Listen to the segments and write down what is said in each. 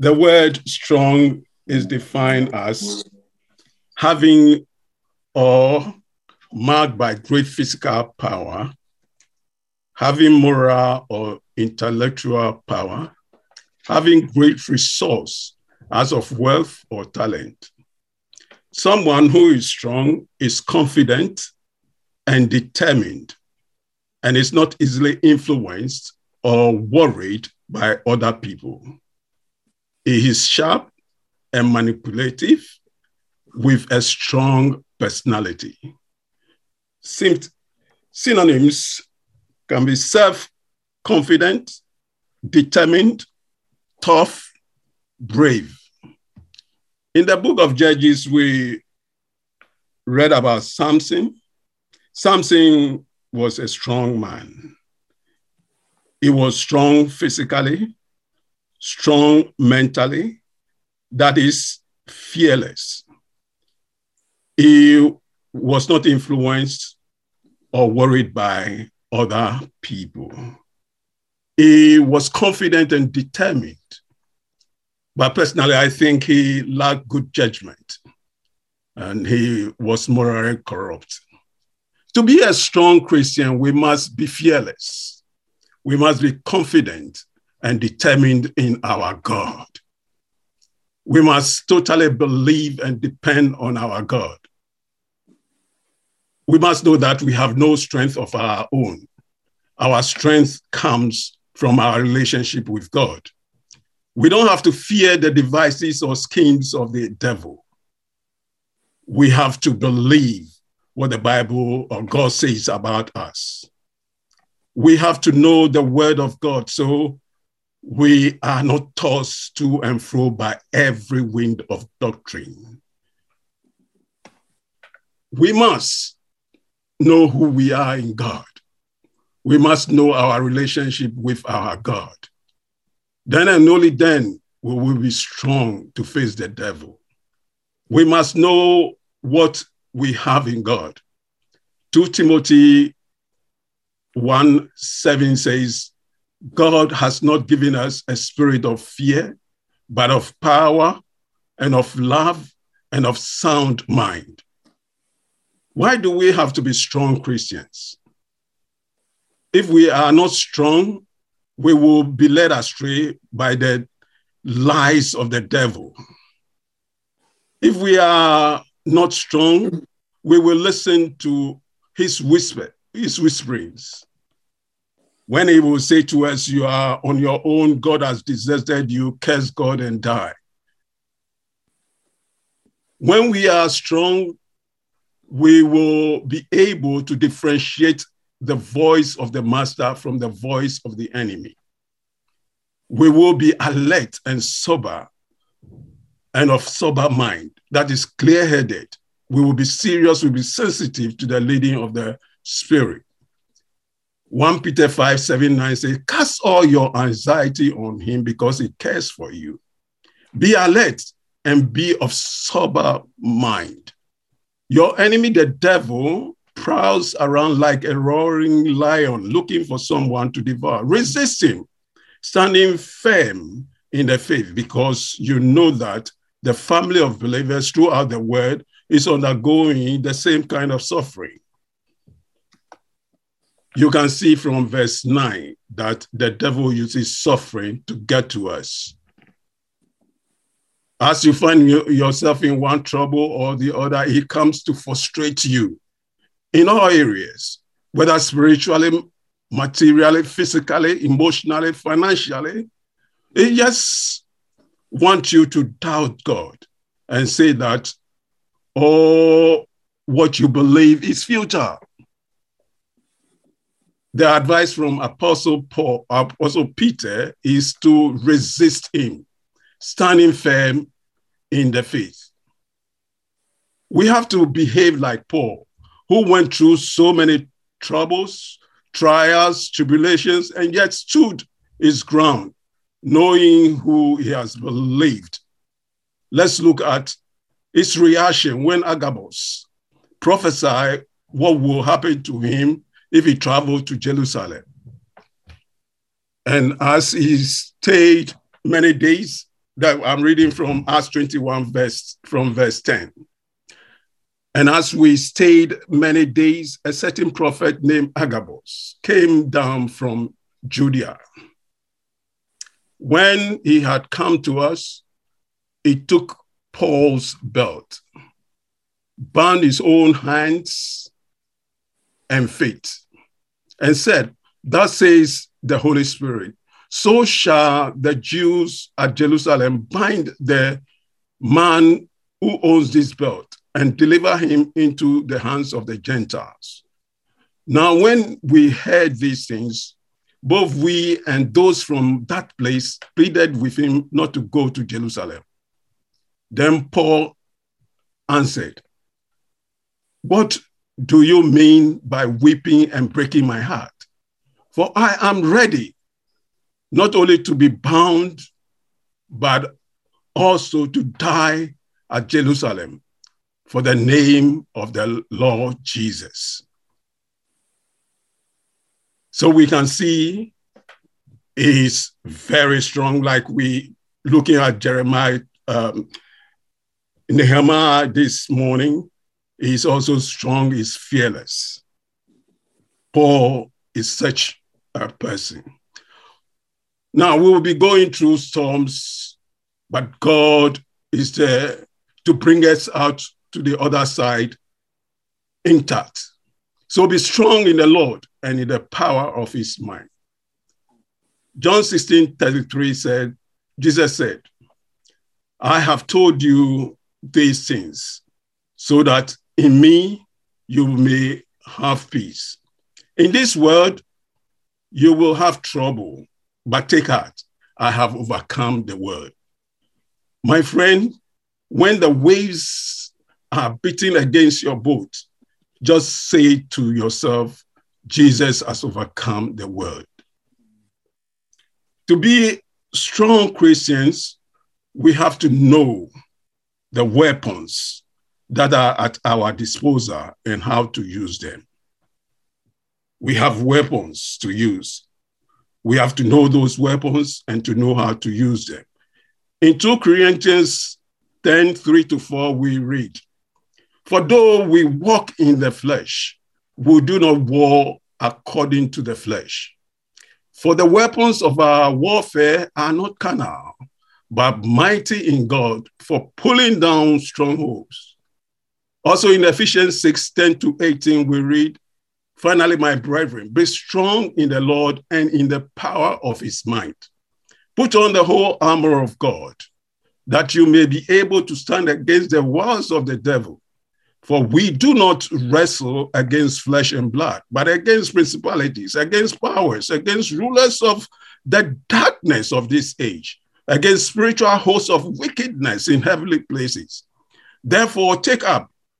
The word strong is defined as having or marked by great physical power, having moral or intellectual power, having great resource as of wealth or talent. Someone who is strong is confident and determined and is not easily influenced or worried by other people. He is sharp and manipulative with a strong personality. Synonyms can be self confident, determined, tough, brave. In the book of Judges, we read about Samson. Samson was a strong man. He was strong physically, strong mentally, that is, fearless. He was not influenced or worried by other people. He was confident and determined. But personally, I think he lacked good judgment and he was morally corrupt. To be a strong Christian, we must be fearless. We must be confident and determined in our God. We must totally believe and depend on our God. We must know that we have no strength of our own. Our strength comes from our relationship with God. We don't have to fear the devices or schemes of the devil. We have to believe what the Bible or God says about us. We have to know the word of God so we are not tossed to and fro by every wind of doctrine. We must know who we are in God. We must know our relationship with our God. Then and only then will we be strong to face the devil. We must know what we have in God. 2 Timothy 1 7 says, God has not given us a spirit of fear, but of power and of love and of sound mind. Why do we have to be strong Christians? If we are not strong, we will be led astray by the lies of the devil. If we are not strong, we will listen to his whisper, his whisperings. When he will say to us, You are on your own, God has deserted you, curse God and die. When we are strong, we will be able to differentiate the voice of the master from the voice of the enemy. We will be alert and sober and of sober mind, that is clear headed. We will be serious, we'll be sensitive to the leading of the Spirit. 1 Peter 5 7 9 says, Cast all your anxiety on him because he cares for you. Be alert and be of sober mind. Your enemy, the devil, prowls around like a roaring lion looking for someone to devour. Resist him, standing firm in the faith, because you know that the family of believers throughout the world is undergoing the same kind of suffering. You can see from verse 9 that the devil uses suffering to get to us. As you find yourself in one trouble or the other, he comes to frustrate you in all areas, whether spiritually, materially, physically, emotionally, financially. He just wants you to doubt God and say that all what you believe is futile. The advice from Apostle Paul, Apostle Peter, is to resist him, standing firm in the faith. We have to behave like Paul, who went through so many troubles, trials, tribulations, and yet stood his ground, knowing who he has believed. Let's look at his reaction when Agabus prophesied what will happen to him if he traveled to Jerusalem. And as he stayed many days that I'm reading from Acts 21, verse from verse 10. And as we stayed many days, a certain prophet named Agabus came down from Judea. When he had come to us, he took Paul's belt, bound his own hands and feet, and said, Thus says the Holy Spirit, so shall the Jews at Jerusalem bind the man who owns this belt and deliver him into the hands of the Gentiles. Now, when we heard these things, both we and those from that place pleaded with him not to go to Jerusalem. Then Paul answered, What do you mean by weeping and breaking my heart? For I am ready not only to be bound, but also to die at Jerusalem for the name of the Lord Jesus. So we can see is very strong, like we looking at Jeremiah, um, Nehemiah this morning. He's also strong, he's fearless. Paul is such a person. Now we will be going through storms, but God is there to bring us out to the other side intact. So be strong in the Lord and in the power of his mind. John 16 33 said, Jesus said, I have told you these things so that in me you may have peace. In this world, you will have trouble, but take heart. I have overcome the world. My friend, when the waves are beating against your boat, just say to yourself, Jesus has overcome the world. To be strong Christians, we have to know the weapons that are at our disposal and how to use them. We have weapons to use. We have to know those weapons and to know how to use them. In 2 Corinthians 10 3 to 4, we read, For though we walk in the flesh, we do not war according to the flesh. For the weapons of our warfare are not carnal, but mighty in God for pulling down strongholds. Also in Ephesians 6 10 to 18, we read, Finally, my brethren, be strong in the Lord and in the power of his might. Put on the whole armor of God, that you may be able to stand against the wiles of the devil. For we do not wrestle against flesh and blood, but against principalities, against powers, against rulers of the darkness of this age, against spiritual hosts of wickedness in heavenly places. Therefore, take up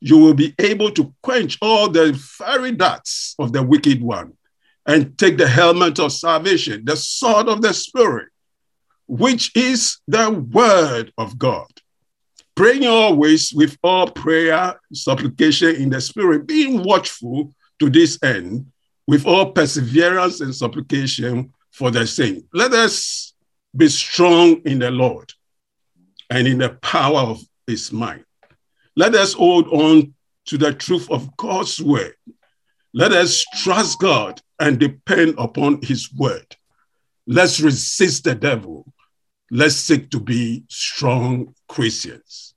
you will be able to quench all the fiery darts of the wicked one and take the helmet of salvation, the sword of the Spirit, which is the word of God. Praying always with all prayer, supplication in the Spirit, being watchful to this end, with all perseverance and supplication for the saints. Let us be strong in the Lord and in the power of his might. Let us hold on to the truth of God's word. Let us trust God and depend upon his word. Let's resist the devil. Let's seek to be strong Christians.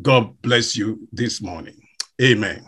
God bless you this morning. Amen.